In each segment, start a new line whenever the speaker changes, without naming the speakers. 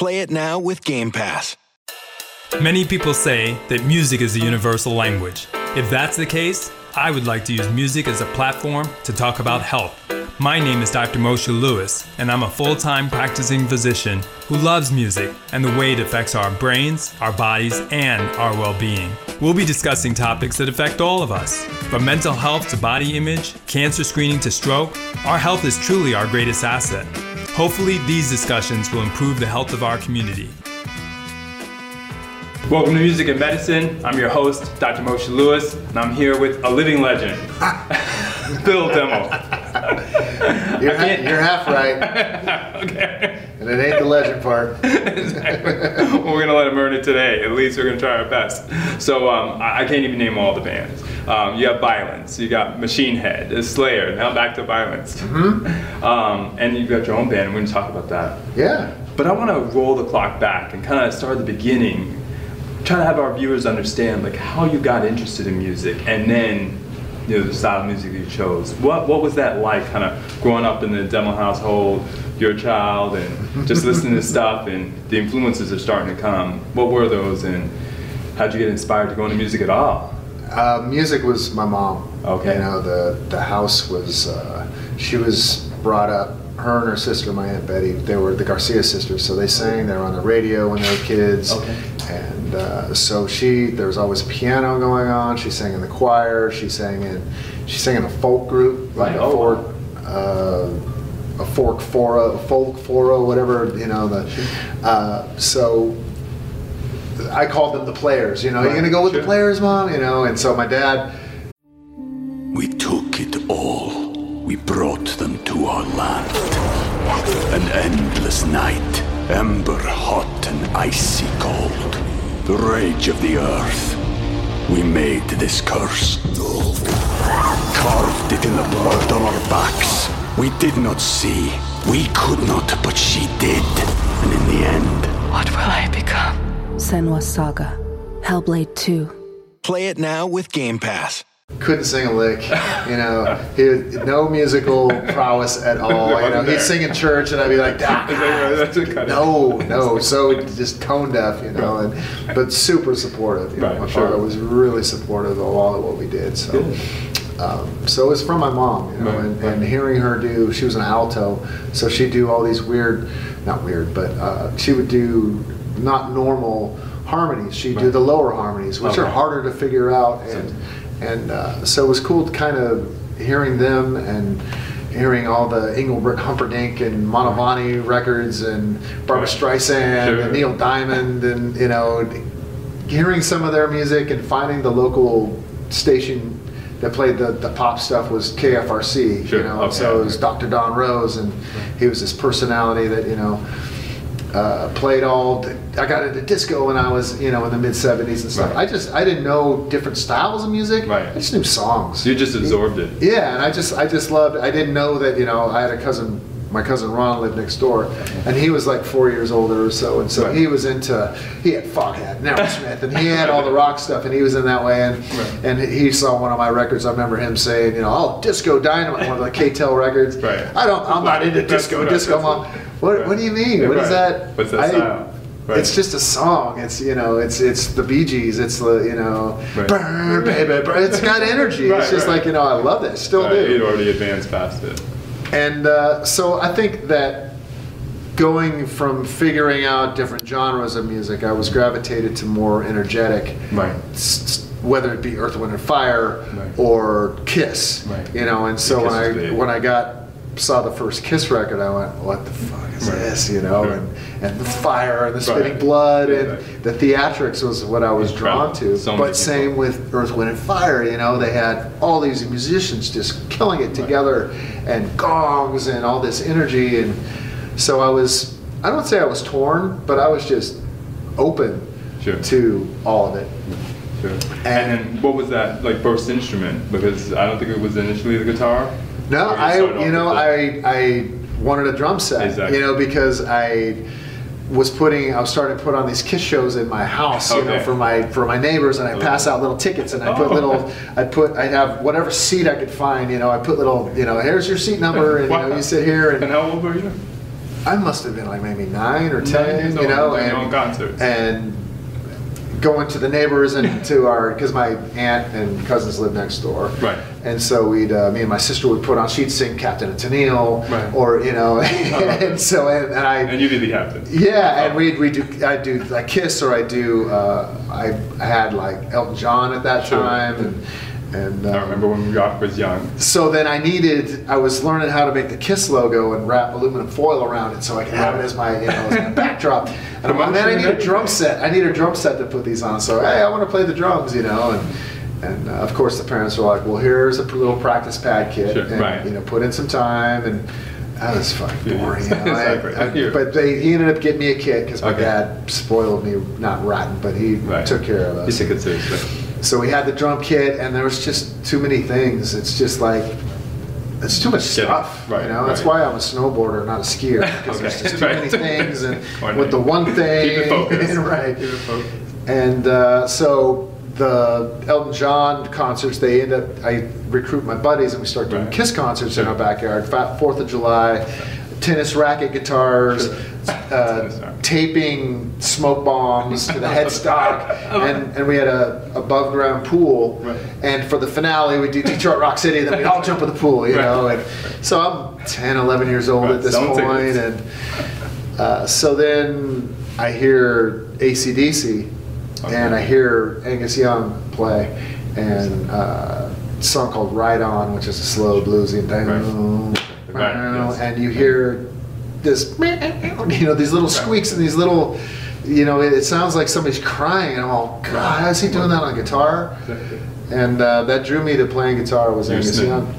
Play it now with Game Pass.
Many people say that music is a universal language. If that's the case, I would like to use music as a platform to talk about health. My name is Dr. Moshe Lewis, and I'm a full time practicing physician who loves music and the way it affects our brains, our bodies, and our well being. We'll be discussing topics that affect all of us. From mental health to body image, cancer screening to stroke, our health is truly our greatest asset. Hopefully, these discussions will improve the health of our community. Welcome to Music and Medicine. I'm your host, Dr. Moshe Lewis, and I'm here with a living legend, Phil Demmel.
You're, ha- you're half right,
okay.
And it ain't the legend part.
well, we're gonna let him earn it today. At least we're gonna try our best. So um, I, I can't even name all the bands. Um, you have Violence, you got Machine Head, Slayer. Now back to Violence,
Mm-hmm.
um, and you've got your own band. We're gonna talk about that.
Yeah.
But I want to roll the clock back and kind of start at the beginning, try to have our viewers understand like how you got interested in music, and then you know the style of music you chose. What what was that like, kind of growing up in the Demmel household? You're a child and just listening to stuff, and the influences are starting to come. What were those, and how'd you get inspired to go into music at all?
Uh, music was my mom.
Okay.
You know, the the house was. Uh, she was brought up. Her and her sister, my aunt Betty, they were the Garcia sisters. So they sang. They were on the radio when they were kids.
Okay.
And uh, so she, there was always piano going on. She sang in the choir. She sang in, she sang in a folk group, like a
Oh,
folk, uh, a fork fora, folk fora, whatever you know. The uh, so I called them the players. You know,
Right.
you gonna go with
Sure.
the players, mom? You know, and so my dad.
we took it all. We brought them to our land. An endless night, ember hot and icy cold. The rage of the earth. We made this curse. Carved it in the blood on our backs. We did not see. We could not, but she did. And in the end,
What will I become?
Senua Saga. Hellblade 2.
Play it now with Game Pass.
Couldn't sing a lick, you know. He had no musical prowess at all. You know, he'd sing in church, and I'd be like, ah,
That's a kind
no, no. So just tone deaf, you know, and but super supportive. You know,
Right,
my father was really supportive of all of what we did. So, um, so it was from my mom, you know,
Right,
and,
right.
and hearing her do. She was an alto, so she'd do all these weird, not weird, but uh, she would do not normal harmonies. She'd do the lower harmonies, which are harder to figure out, and and uh, so it was cool to kind of hearing them and hearing all the Engelbert Humperdinck and Mantovani records and Barbara
Right.
Streisand
Sure.
and Neil Diamond and you know hearing some of their music and finding the local station that played the, the pop stuff was KFRC
Sure.
you know
Okay.
so it was Dr. Don Rose and he was this personality that you know uh, played all. I got into disco when I was, you know, in the mid '70s and stuff.
Right.
I just I didn't know different styles of music.
Right.
I just knew songs.
You just absorbed it.
Yeah, and I just I just loved. I didn't know that you know I had a cousin. My cousin Ron lived next door, and he was like four years older or so, and so
Right.
he was into. He had Foghat, and Aerosmith, and he had all the rock stuff, and he was in that way. And
Right.
and he saw one of my records. I remember him saying, you know, oh, Disco Dynamite, one of the K-Tel records.
Right.
I don't. I'm not into disco. disco,
right.
What What do you mean? What is that?
What's that
I-
style? Right.
It's just a song. It's you know, it's it's the Bee Gees. It's the you know,
Right.
burn baby, burn. It's got energy.
Right,
it's just like you know, I love it. Still do.
You'd already advanced past it.
And uh, so I think that going from figuring out different genres of music, I was gravitated to more energetic,
Right.
s- whether it be Earth, Wind, and Fire
Right.
or Kiss.
Right.
You know, and so when I
big.
when I got saw the first Kiss record, I went, "What the fuck is
Right.
this?" You know,
Right.
and and the fire and the spitting
Right.
blood and the theatrics was what I was drawn to.
So
but same with Earth, Wind, and Fire. You know, they had all these musicians just killing it together, and gongs and all this energy, and so I was I don't say I was torn, but I was just open
Sure.
to all of it.
Sure. And then what was that like first instrument? Because I don't think it was initially the guitar.
No, I you know I I wanted a drum set.
Exactly.
You know because I was putting I was starting to put on these kiss shows in my house. You know for my for my neighbors and I pass out little tickets and I put
Oh.
little I put I'd have whatever seat I could find. You know I put little you know here's your seat number and you know you sit here
And
and
how old were you?
I must have been like maybe nine or
Nine
ten.
years
You know and
your own concerts.
and going to the neighbors and to our because my aunt and cousins lived next door.
Right.
And so we'd uh, me and my sister would put on she'd sing Captain and Tennille
Right.
or you know and so and, and I
And you did the captain.
yeah and we'd we do I do like Kiss or I do uh, I, I had like Elton John at that
Sure.
time and and uh,
I remember when Rock was young.
so then I needed, I was learning how to make the KISS logo and wrap aluminum foil around it so I could have it as my, you know, as my backdrop. And I'm like, man, I need a drum set. I need a drum set to put these on. So, hey, I want to play the drums, you know. And, and uh, of course, the parents were like, well, here's a little practice pad kit.
Sure,
and,
right.
you know, put in some time. And that was fucking
Yeah,
boring. You know? I-
exactly.
I-
Here.
but they, he ended up getting me a kit because my
Okay.
dad spoiled me, not rotten, but he
Right.
took care of us.
You took it seriously.
So we had the drum kit, and there was just too many things. It's just like it's too much stuff.
Right,
you know, that's
right.
why I'm a snowboarder, not a skier, because there's just too many things, and with the one thing,
Keep it focused.
right?
Keep it focused.
And uh, so the Elton John concerts, they end up. I recruit my buddies, and we start doing
Right.
Kiss concerts in our backyard. Fourth of July, tennis racket guitars. Uh, taping smoke bombs to the headstock, and, and we had a above ground pool.
Right.
And for the finale, we do Detroit Rock City, and then we'd all jump in the pool, you
Right.
know. And so I'm 10, 11 years old
Right,
at this
selling
point, and uh, so then I hear ACDC,
Okay.
and I hear Angus Young play, and uh, a song called "Ride On," which is a slow bluesy,
Right, yes.
and you hear this, you know, these little squeaks and these little. You know, it, it sounds like somebody's crying, and I'm all, God, how's he doing that on guitar?
Exactly.
And uh, that drew me to playing guitar was Angus. Young.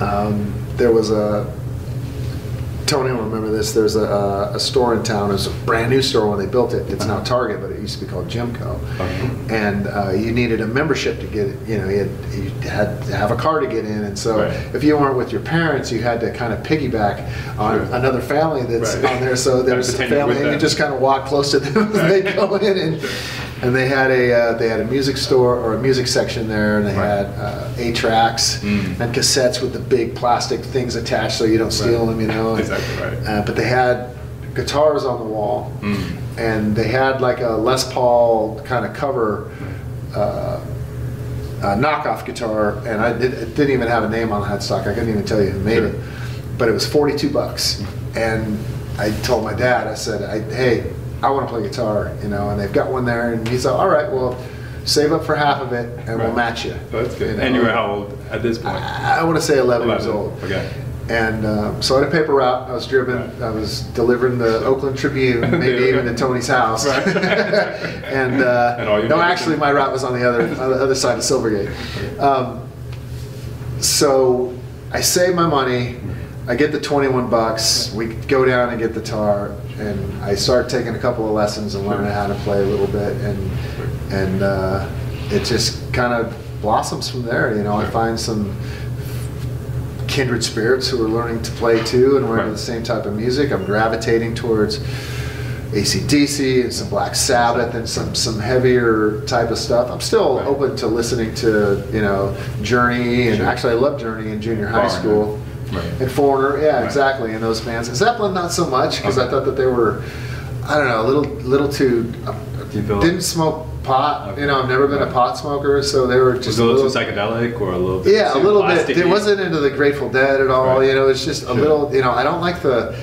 Um, there was a Tony will remember this. There's a, a store in town. It was a brand new store when they built it. It's now Target, but it used to be called Gemco.
Uh-huh.
And uh, you needed a membership to get it. You know, you had, you had to have a car to get in. And so
Right.
if you weren't with your parents, you had to kind of piggyback on
Sure.
another family that's
Right.
on there. So there's a family, and you just kind of walk close to them as they go in. And, and they had a uh, they had a music store or a music section there, and they
Right.
had uh, eight tracks
Mm.
and cassettes with the big plastic things attached so you don't steal
Right.
them, you know.
Exactly right.
Uh, but they had guitars on the wall,
Mm.
and they had like a Les Paul kind of cover. Uh, uh, knockoff guitar, and I did, it didn't even have a name on the headstock. I couldn't even tell you who made
Sure.
it, but it was 42 bucks. And I told my dad, I said, I, "Hey, I want to play guitar, you know." And they've got one there, and he's like, "All right, well, save up for half of it, and we'll match you."
Oh, that's good.
know.
And you were how old at this point?
I, I want to say 11, years old.
Okay.
And um, so I had a paper route. I was driven.
Right.
I was delivering the Oakland Tribune, maybe
you
even to Tony's house.
Right.
and uh,
And
no, actually, my route was on the other on the other side of Silvergate. Um, so I saved my money. I get the 21 bucks. We go down and get the tar, and I start taking a couple of lessons and learning how to play a little bit, and and uh, it just kind of blossoms from there. You know, I find some kindred spirits who are learning to play too, and we're into the same type of music. I'm gravitating towards ACDC and some Black Sabbath and some some heavier type of stuff. I'm still
Right.
open to listening to you know Journey, and
Sure.
actually I love Journey in junior high school.
Right.
And Foreigner, yeah,
Right.
exactly. And those bands, Zeppelin, not so much because I thought that they were, I don't know, a little little too. Uh,
Do you feel-
didn't smoke pot.
Okay.
You know, I've never been a pot smoker, so they were just
it a little too psychedelic or a little bit
yeah, a little bit. It wasn't into the Grateful Dead at all.
Right.
You know, it's just a
Sure.
little. You know, I don't like the.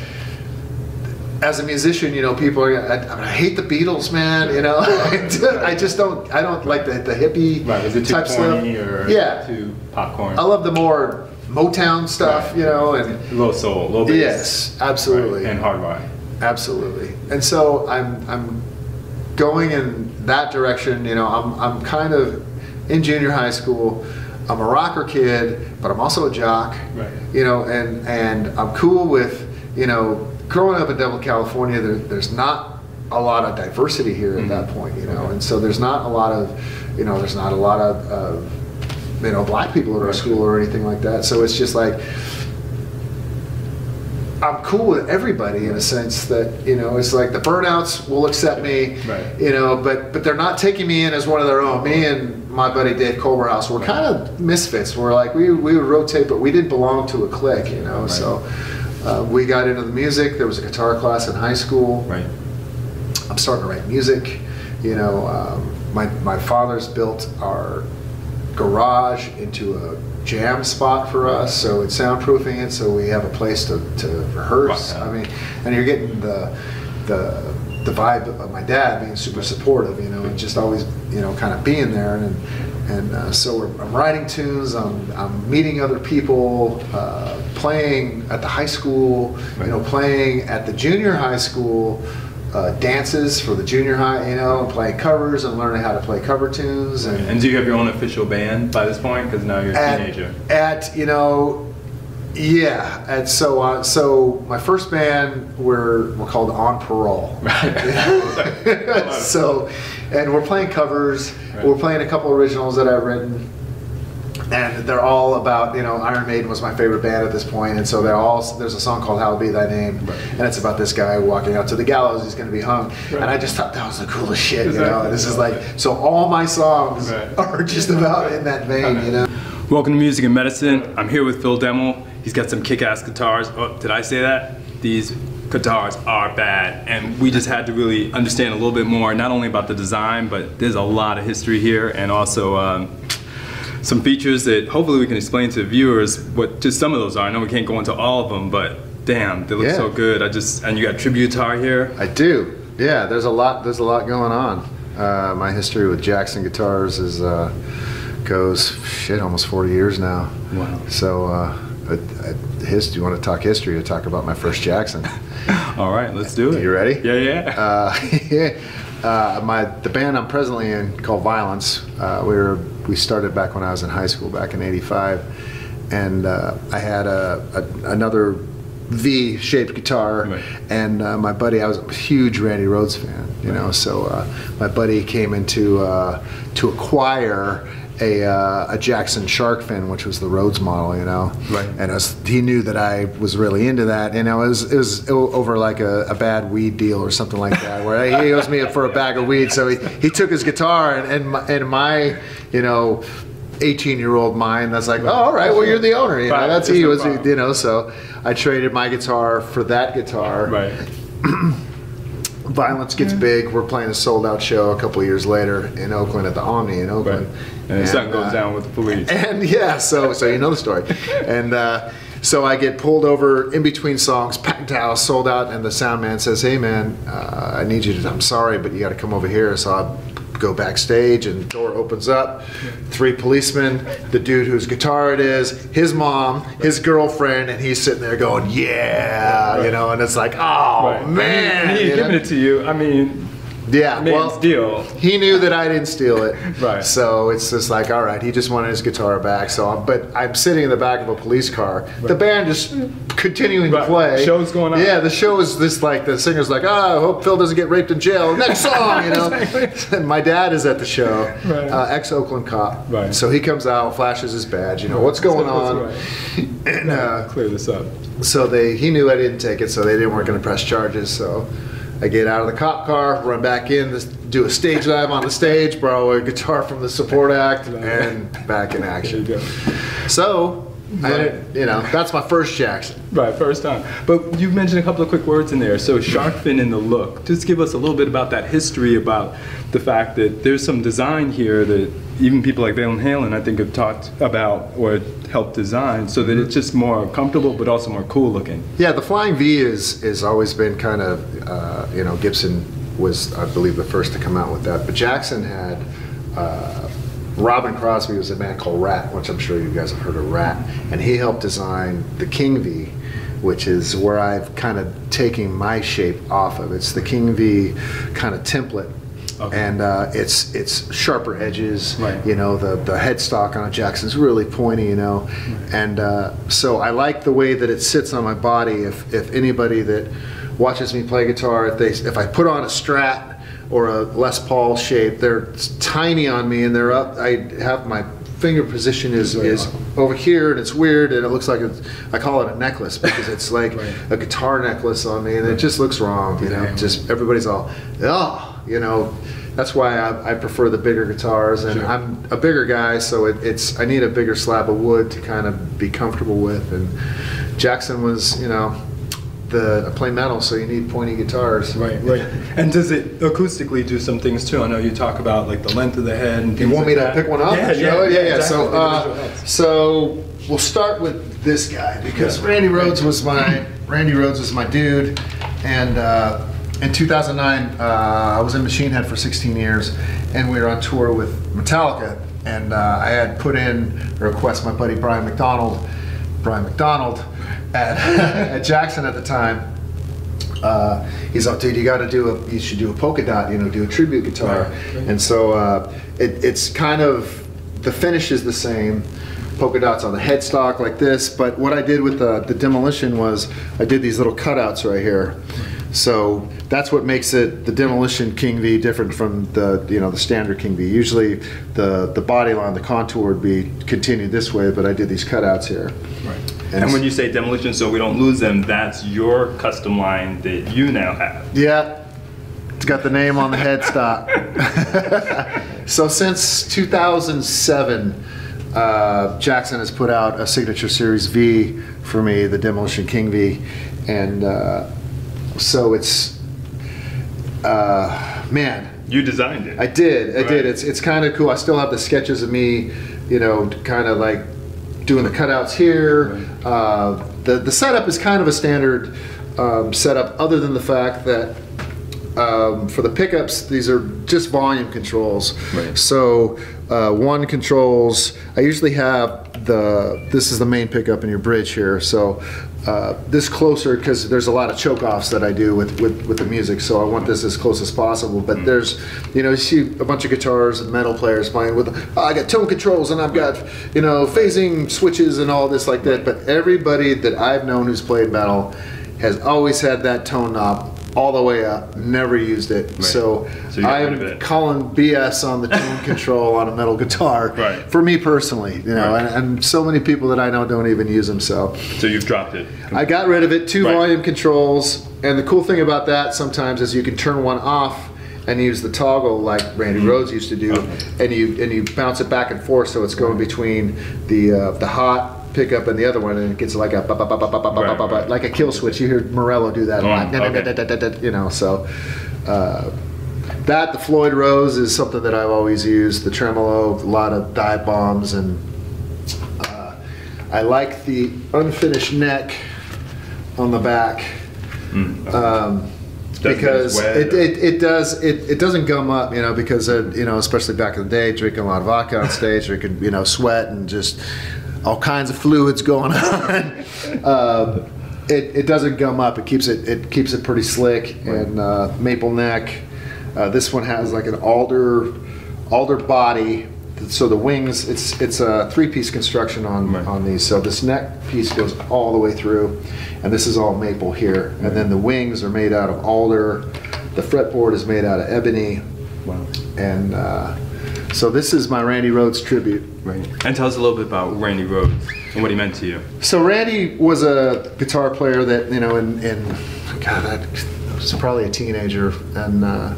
As a musician, you know, people are. I, I, mean, I hate the Beatles, man. You know, I just don't. I don't like the the hippie
Right, was it too
type
corny
stuff.
or
yeah,
too popcorn?
I love the more Motown stuff.
Right.
You know, and
a little soul, a little bass.
yes, absolutely,
Right. And hard rock.
absolutely. And so I'm I'm going in that direction. You know, I'm I'm kind of in junior high school. I'm a rocker kid, but I'm also a jock.
Right.
You know, and and I'm cool with you know growing up in Dublin, California, there, there's not a lot of diversity here at mm-hmm. that point, you know, and so there's not a lot of, you know, there's not a lot of, of you know, black people at our school or anything like that. So it's just like I'm cool with everybody in a sense that you know it's like the burnouts will accept me,
Right.
you know, but but they're not taking me in as one of their own. Me and my buddy Dave Culverhouse were kind of misfits. We're like we we would rotate, but we didn't belong to a clique, you know. So uh, we got into the music. There was a guitar class in high school.
Right.
I'm starting to write music. You know, um, my my father's built our garage into a jam spot for us, so it's soundproofing it, so we have a place to, to rehearse.
Wow.
I mean, and you're getting the the the vibe of my dad being super supportive, you know, and just always you know kind of being there and. And uh, so we're, I'm writing tunes. I'm, I'm meeting other people, uh, playing at the high school. You know, playing at the junior high school uh, dances for the junior high, you know, and playing covers and learning how to play cover tunes. And,
And do you have your own official band by this point? Because now you're a
at,
teenager.
at you know, yeah. And so, uh, so my first band were were called On Parole. so, and we're playing covers.
Right.
We're playing a couple originals that I've written. And they're all about, you know, Iron Maiden was my favorite band at this point, and so they're all. There's a song called "Hallowed Be Thy Name,"
Right.
and it's about this guy walking out to the gallows. He's going to be hung, and I just thought that was the coolest shit, you know. This is like, so all my songs
Right.
are just about in that vein, you know.
Welcome to Music and Medicine. I'm here with Phil Demmel. He's got some kick-ass guitars. Oh, did I say that? These guitars are bad, and we just had to really understand a little bit more, not only about the design, but there's a lot of history here, and also um, some features that hopefully we can explain to viewers what just some of those are. I know we can't go into all of them, but damn, they look
Yeah.
so good. I just and you got tribute guitar here.
I do. Yeah, there's a lot. There's a lot going on. Uh, my history with Jackson guitars is uh, goes shit almost 40 years now.
Wow.
So, uh, his, you want to talk history? To talk about my first Jackson.
All right, let's do it.
You ready?
Yeah, yeah.
Uh, uh, my the band I'm presently in called Violence. Uh, we were we started back when I was in high school back in '85, and uh, I had a, a another V-shaped guitar,
Right.
and uh, my buddy I was a huge Randy Rhoads fan, you know. So uh, my buddy came into uh, to acquire. A, uh, a Jackson shark fin, which was the Rhoads model, you know,
Right.
and was, he knew that I was really into that, and it was it was over like a, a bad weed deal or something like that, where he owes me for a bag of weed. So he, he took his guitar, and and my, and my you know. 18 year old mind that's like oh all right well you're the owner you know that's
it's
he was you know so i traded my guitar for that guitar
right.
violence gets big we're playing a sold out show a couple of years later in oakland at the omni in
Right. And something goes
uh,
down with the police.
and yeah, so so you know the story. And uh, so I get pulled over in between songs, packed house, sold out, and the sound man says, "Hey man, uh, I need you to. I'm sorry, but you got to come over here." So I go backstage, and the door opens up. Three policemen, the dude whose guitar it is, his mom, his girlfriend, and he's sitting there going, "Yeah," you know, and it's like, "Oh
Right.
man."
He
you know?
given it to you. I mean,
Yeah,
man's
well,
deal.
he knew that I didn't steal it.
Right.
So it's just like, all right, he just wanted his guitar back. So, I'm, but I'm sitting in the back of a police car. The band just continuing
Right.
to play.
The show's going on.
Yeah, the show is this like the singer's like, oh, I hope Phil doesn't get raped in jail. Next song, you know. and my dad is at the show,
Right.
uh, ex Oakland cop.
Right.
So he comes out, flashes his badge. You know what's going
That's
on.
right.
And, uh,
Clear this up.
so they he knew I didn't take it, so they didn't weren't going to press charges. So I get out of the cop car, run back in, do a stage dive on the stage, borrow a guitar from the support act, and back in action.
go.
I, you know, that's my first Jackson.
Right, first time. But you mentioned a couple of quick words in there. So shark fin and the look. Just give us a little bit about that history, about the fact that there's some design here that even people like Van Halen, I think, have talked about or helped design, so that it's just more comfortable, but also more cool looking.
Yeah, the Flying V is has always been kind of uh, you know Gibson was I believe the first to come out with that, but Jackson had. Uh, Robin Crosby was a man called Ratt, which I'm sure you guys have heard of Ratt, and he helped design the King V, which is where I've kind of taken my shape off of. It's the King V kind of template,
Okay.
and uh, it's it's sharper edges.
Right.
You know, the the headstock on a Jackson's really pointy. You know, and uh, so I like the way that it sits on my body. If if anybody that watches me play guitar, if they if I put on a Strat or a Les Paul shape, they're tiny on me and they're up. I have my finger position is is over here and it's weird and it looks like it's, I call it a necklace because it's like a guitar necklace on me and it just looks wrong. You know, just everybody's all oh, you know. That's why I, I prefer the bigger guitars, and I'm a bigger guy, so it, it's I need a bigger slab of wood to kind of be comfortable with. And Jackson was, you know, the I play metal, so you need pointy guitars.
Right, right. And does it acoustically do some things too? I know you talk about like the length of the head and
You want me to
that.
pick one up?
Yeah, yeah,
yeah, yeah.
exactly.
So, uh, so we'll start with this guy because Randy Rhoads was my Randy Rhoads was my dude, and uh, in 2009 uh, I was in Machine Head for 16 years, and we were on tour with Metallica, and uh, I had put in a request my buddy Brian McDonald, Brian McDonald, at, at Jackson at the time uh, he's like, dude, you got to do a, you should do a polka dot, you know, do a tribute guitar. And so uh, it, it's kind of the finish is the same. Polka dots on the headstock like this, but what I did with the, the demolition was I did these little cutouts right here. So that's what makes it the demolition King V different from the you know the standard King V. Usually the the body line, the contour would be continued this way, but I did these cutouts here.
Right.
And
And when you say demolition, so we don't lose them, that's your custom line that you now have.
Yeah, it's got the name on the headstock. so since 2007, uh, Jackson has put out a signature series V for me, the Demolition King V, and uh, so it's uh, man.
You designed it.
I did. I
Right.
did. It's it's kind of cool. I still have the sketches of me, you know, kind of like doing the cutouts here. Uh, the the setup is kind of a standard um, setup, other than the fact that um, for the pickups, these are just volume controls.
Right.
So uh, one controls. I usually have the. This is the main pickup in your bridge here. So uh, this closer because there's a lot of choke offs that I do with, with with the music. So I want this as close as possible. But there's, you know, you see a bunch of guitars and metal players playing with. Oh, I got tone controls and I've got you know phasing switches and all this like that. But everybody that I've known who's played metal has always had that tone knob all the way up, never used it. So,
So you got rid of
I'm calling BS on the tone control on a metal guitar.
Right.
For me personally, you know,
Right.
and, and so many people that I know don't even use them. So
So you've dropped it.
I got rid of it, two
Right.
volume controls. And the cool thing about that sometimes is you can turn one off and use the toggle like Randy
Mm-hmm.
Rhoads used to do, and you and you bounce it back and forth so it's going between the uh, the hot pickup and the other one, and it gets like a ba- ba- ba- ba- ba- ba- ba- ba- ba- like a kill switch. You hear Morello do that a lot,
okay.
you know. So uh, that the Floyd Rose is something that I've always used. The tremolo, a lot of dive bombs, and uh, I like the unfinished neck on the back. Um,
Doesn't
because it, it, it does it, it doesn't gum up you know because uh, you know especially back in the day drinking a lot of vodka on stage drinking you know sweat and just all kinds of fluids going on. Um, it, it doesn't gum up. It keeps it it keeps it pretty slick. And uh, maple neck uh, this one has like an alder alder body. So the wings it's it's a three piece construction on
Right.
on these. So this neck piece goes all the way through. And this is all maple here. And then the wings are made out of alder. The fretboard is made out of ebony.
Wow.
and uh, so this is my randy rhoads tribute
Right. And tell us a little bit about Randy Rhoads and what he meant to you.
so randy was a guitar player that you know and in god i was probably a teenager and uh,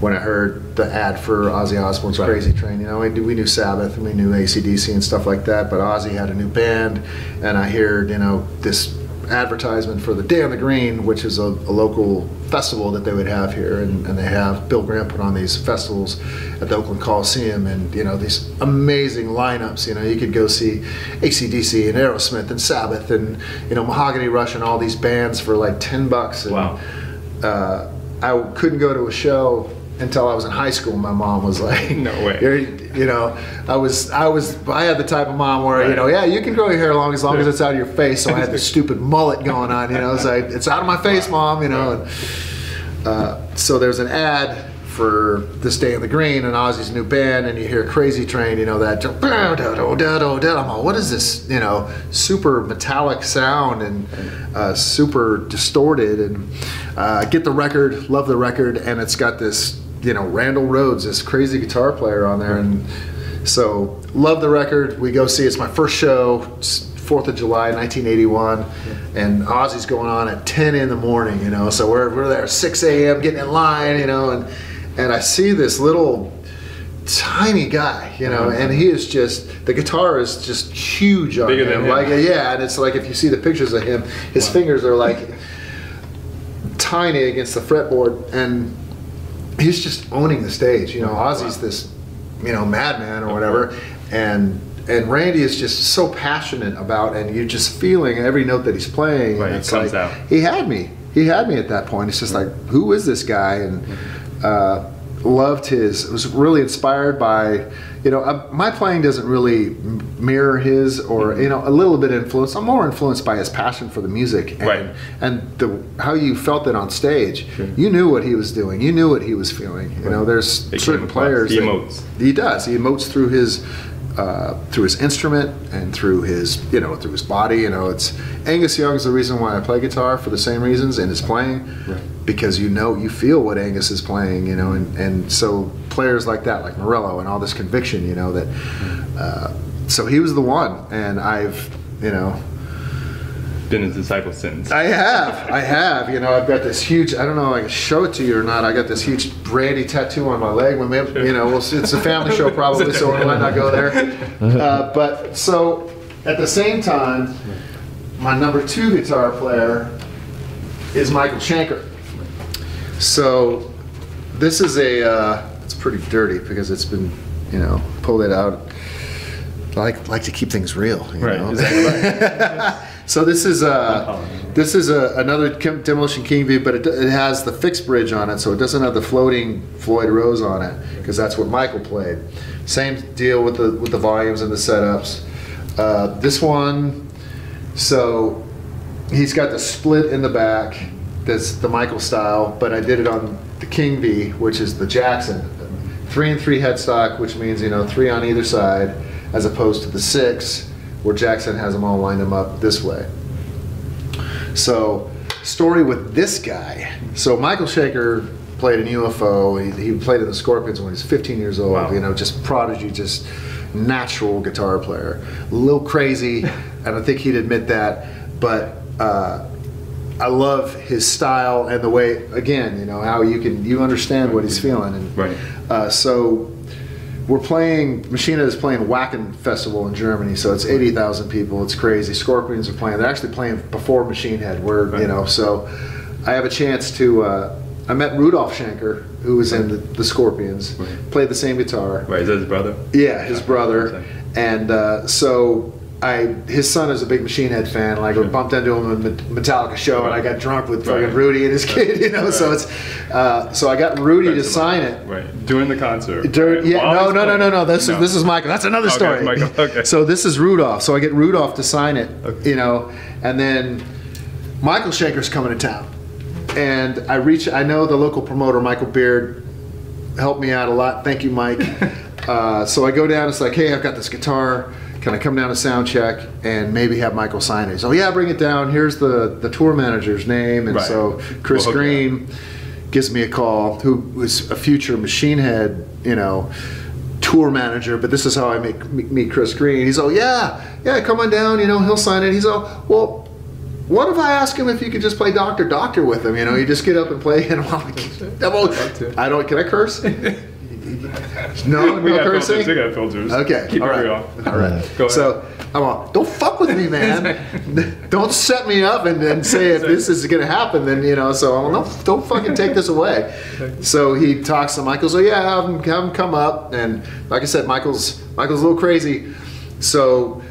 when i heard the ad for ozzy osbourne's
Right.
crazy train you know we knew, we knew sabbath and we knew acdc and stuff like that but ozzy had a new band and i heard you know this advertisement for the day on the green which is a, a local festival that they would have here and, and they have bill graham put on these festivals at the oakland coliseum and you know these amazing lineups you know you could go see acdc and aerosmith and sabbath and you know mahogany rush and all these bands for like 10 bucks and,
Wow.
uh, I couldn't go to a show until I was in high school. My mom was like,
No way.
You're, know, I was, I was, I had the type of mom where, you know, yeah, you can grow your hair long as long as it's out of your face. So I had this stupid mullet going on, you know. It's like, it's out of my face, mom, you know. And, uh, so there's an ad for this day in the green and Ozzy's new band, and you hear Crazy Train, you know that. I'm like, what is this? You know, super metallic sound and uh, super distorted. And uh, get the record, love the record, and it's got this, you know, Randall Rhoads, this crazy guitar player on there, and so love the record. We go see. It's my first show. Fourth of July, 1981, and Ozzy's going on at 10 in the morning. You know, so we're, we're there 6 a.m. getting in line. You know, and and I see this little tiny guy. You know, uh-huh. and he is just the guitar is just huge on
Bigger
him.
than him.
Like yeah, and it's like if you see the pictures of him, his fingers are like tiny against the fretboard, and he's just owning the stage. You know, Ozzy's this, you know, madman or whatever, and and Randy is just so passionate about, and you're just feeling every note that he's playing.
Right,
it's
comes
like
out.
he had me. He had me at that point. It's just like, who is this guy? And uh, loved his. Was really inspired by, you know, uh, my playing doesn't really mirror his, or
Mm-hmm.
you know, a little bit influenced. I'm more influenced by his passion for the music and,
Right.
and the how you felt it on stage. You knew what he was doing. You knew what he was feeling. You know, there's
It
certain players.
He emotes.
He does. He emotes through his. Uh, through his instrument and through his, you know, through his body, you know, it's Angus Young is the reason why I play guitar for the same reasons and his playing, because you know, you feel what Angus is playing, you know, and, and so players like that, like Morello, and all this conviction, you know, that, uh, so he was the one, and I've, you know,
Been his disciple since.
I have, I have. You know, I've got this huge. I don't know if I can show it to you or not. I got this huge Randy tattoo on my leg. We may, you know, we'll it's a family show probably, so we might not go there. Uh, but so at the same time, my number two guitar player is Michael Schenker. So this is a. Uh, it's pretty dirty because it's been, you know, pulled it out. I like like to keep things real. You
Right,
know?
exactly
So this is uh, this is a, another Demolition King V, but it, it has the fixed bridge on it, so it doesn't have the floating Floyd Rose on it, because that's what Michael played. Same deal with the with the volumes and the setups. Uh, this one, so he's got the split in the back. That's the Michael style, but I did it on the King V, which is the Jackson. Three and three headstock, which means you know three on either side, as opposed to the six, where Jackson has them all lined them up this way. So, story with this guy. So Michael Schenker played in UFO. He, he played in the Scorpions when he was 15 years old.
Wow.
You know, just prodigy, just natural guitar player. A little crazy, and I think he'd admit that. But uh, I love his style and the way. Again, you know how you can you understand what he's feeling. And
Right.
uh, so we're playing Machina is playing Wacken Festival in Germany, so it's eighty thousand people. It's crazy. Scorpions are playing. They're actually playing before Machine Head. We're you know so I have a chance to. Uh, I met Rudolf Schenker, who was in the, the Scorpions,
Right.
played the same guitar.
Right, is that his brother?
Yeah, his brother, and uh, so I his son is a big Machine Head fan. Like I bumped into him at a Metallica show, and I got drunk with fucking
Right.
Rudy and his kid. You know, so it's uh, so I got Rudy to
Right,
sign it.
Right, during the concert.
Dur-
right?
yeah,
While
no, no, no, no, no. This is this is Michael. That's another
Okay,
story.
Michael, okay.
so this is Rudolf. So I get Rudolf to sign it.
Okay.
You know, and then Michael Schenker's coming to town, and I reach. I know the local promoter, Michael Beard, helped me out a lot. Thank you, Mike. uh, so I go down. It's like, hey, I've got this guitar. Can I come down to sound check and maybe have Michael sign it? Oh yeah, bring it down. Here's the the tour manager's name, and
Right.
so Chris
We'll
Green gives me a call. Who was a future Machine Head, you know, tour manager. But this is how I make meet Chris Green. He's all, yeah, yeah, come on down. You know, he'll sign it. He's all, well. What if I ask him if you could just play Doctor Doctor with him? You know, you just get up and play, and I'm like, I'm all- I don't. Can I curse? no,
We
no
got
cursing.
filters. We got filters.
Okay,
Keep
all
it
right.
real.
All right.
Go ahead.
So I'm all, don't fuck with me, man. don't set me up and then say if this is going to happen, then you know. So I'm like, no, don't fucking take this away. So he talks to Michael. So yeah, have him, have him come up. And like I said, Michael's Michael's a little crazy. So.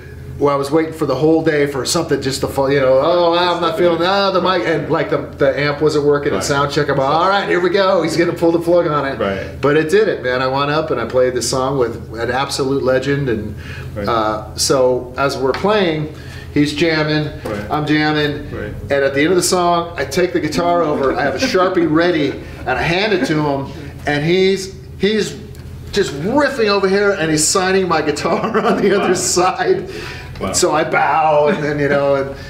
Well, I was waiting for the whole day for something just to fall, you know. Oh, I'm not feeling oh, the mic, and like the, the amp wasn't working
Right.
sound check. I'm all, all right, here we go. He's gonna pull the plug on it.
Right.
But it did it, man. I went up and I played this song with an absolute legend, and
Right.
uh, so as we're playing, he's jamming,
Right.
I'm jamming,
Right.
and at the end of the song, I take the guitar over, I have a sharpie ready, and I hand it to him, and he's he's just riffing over here, and he's signing my guitar on the other side.
Wow.
So I bow, and then you know, and,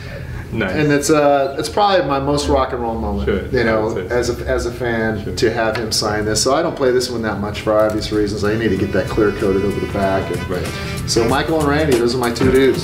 Nice.
and it's uh it's probably my most rock and roll moment.
Sure,
You know, as a as a fan,
Sure.
to have him sign this. So I don't play this one that much for obvious reasons. I need to get that clear coated over the back. And,
Right.
So Michael and Randy, those are my two dudes.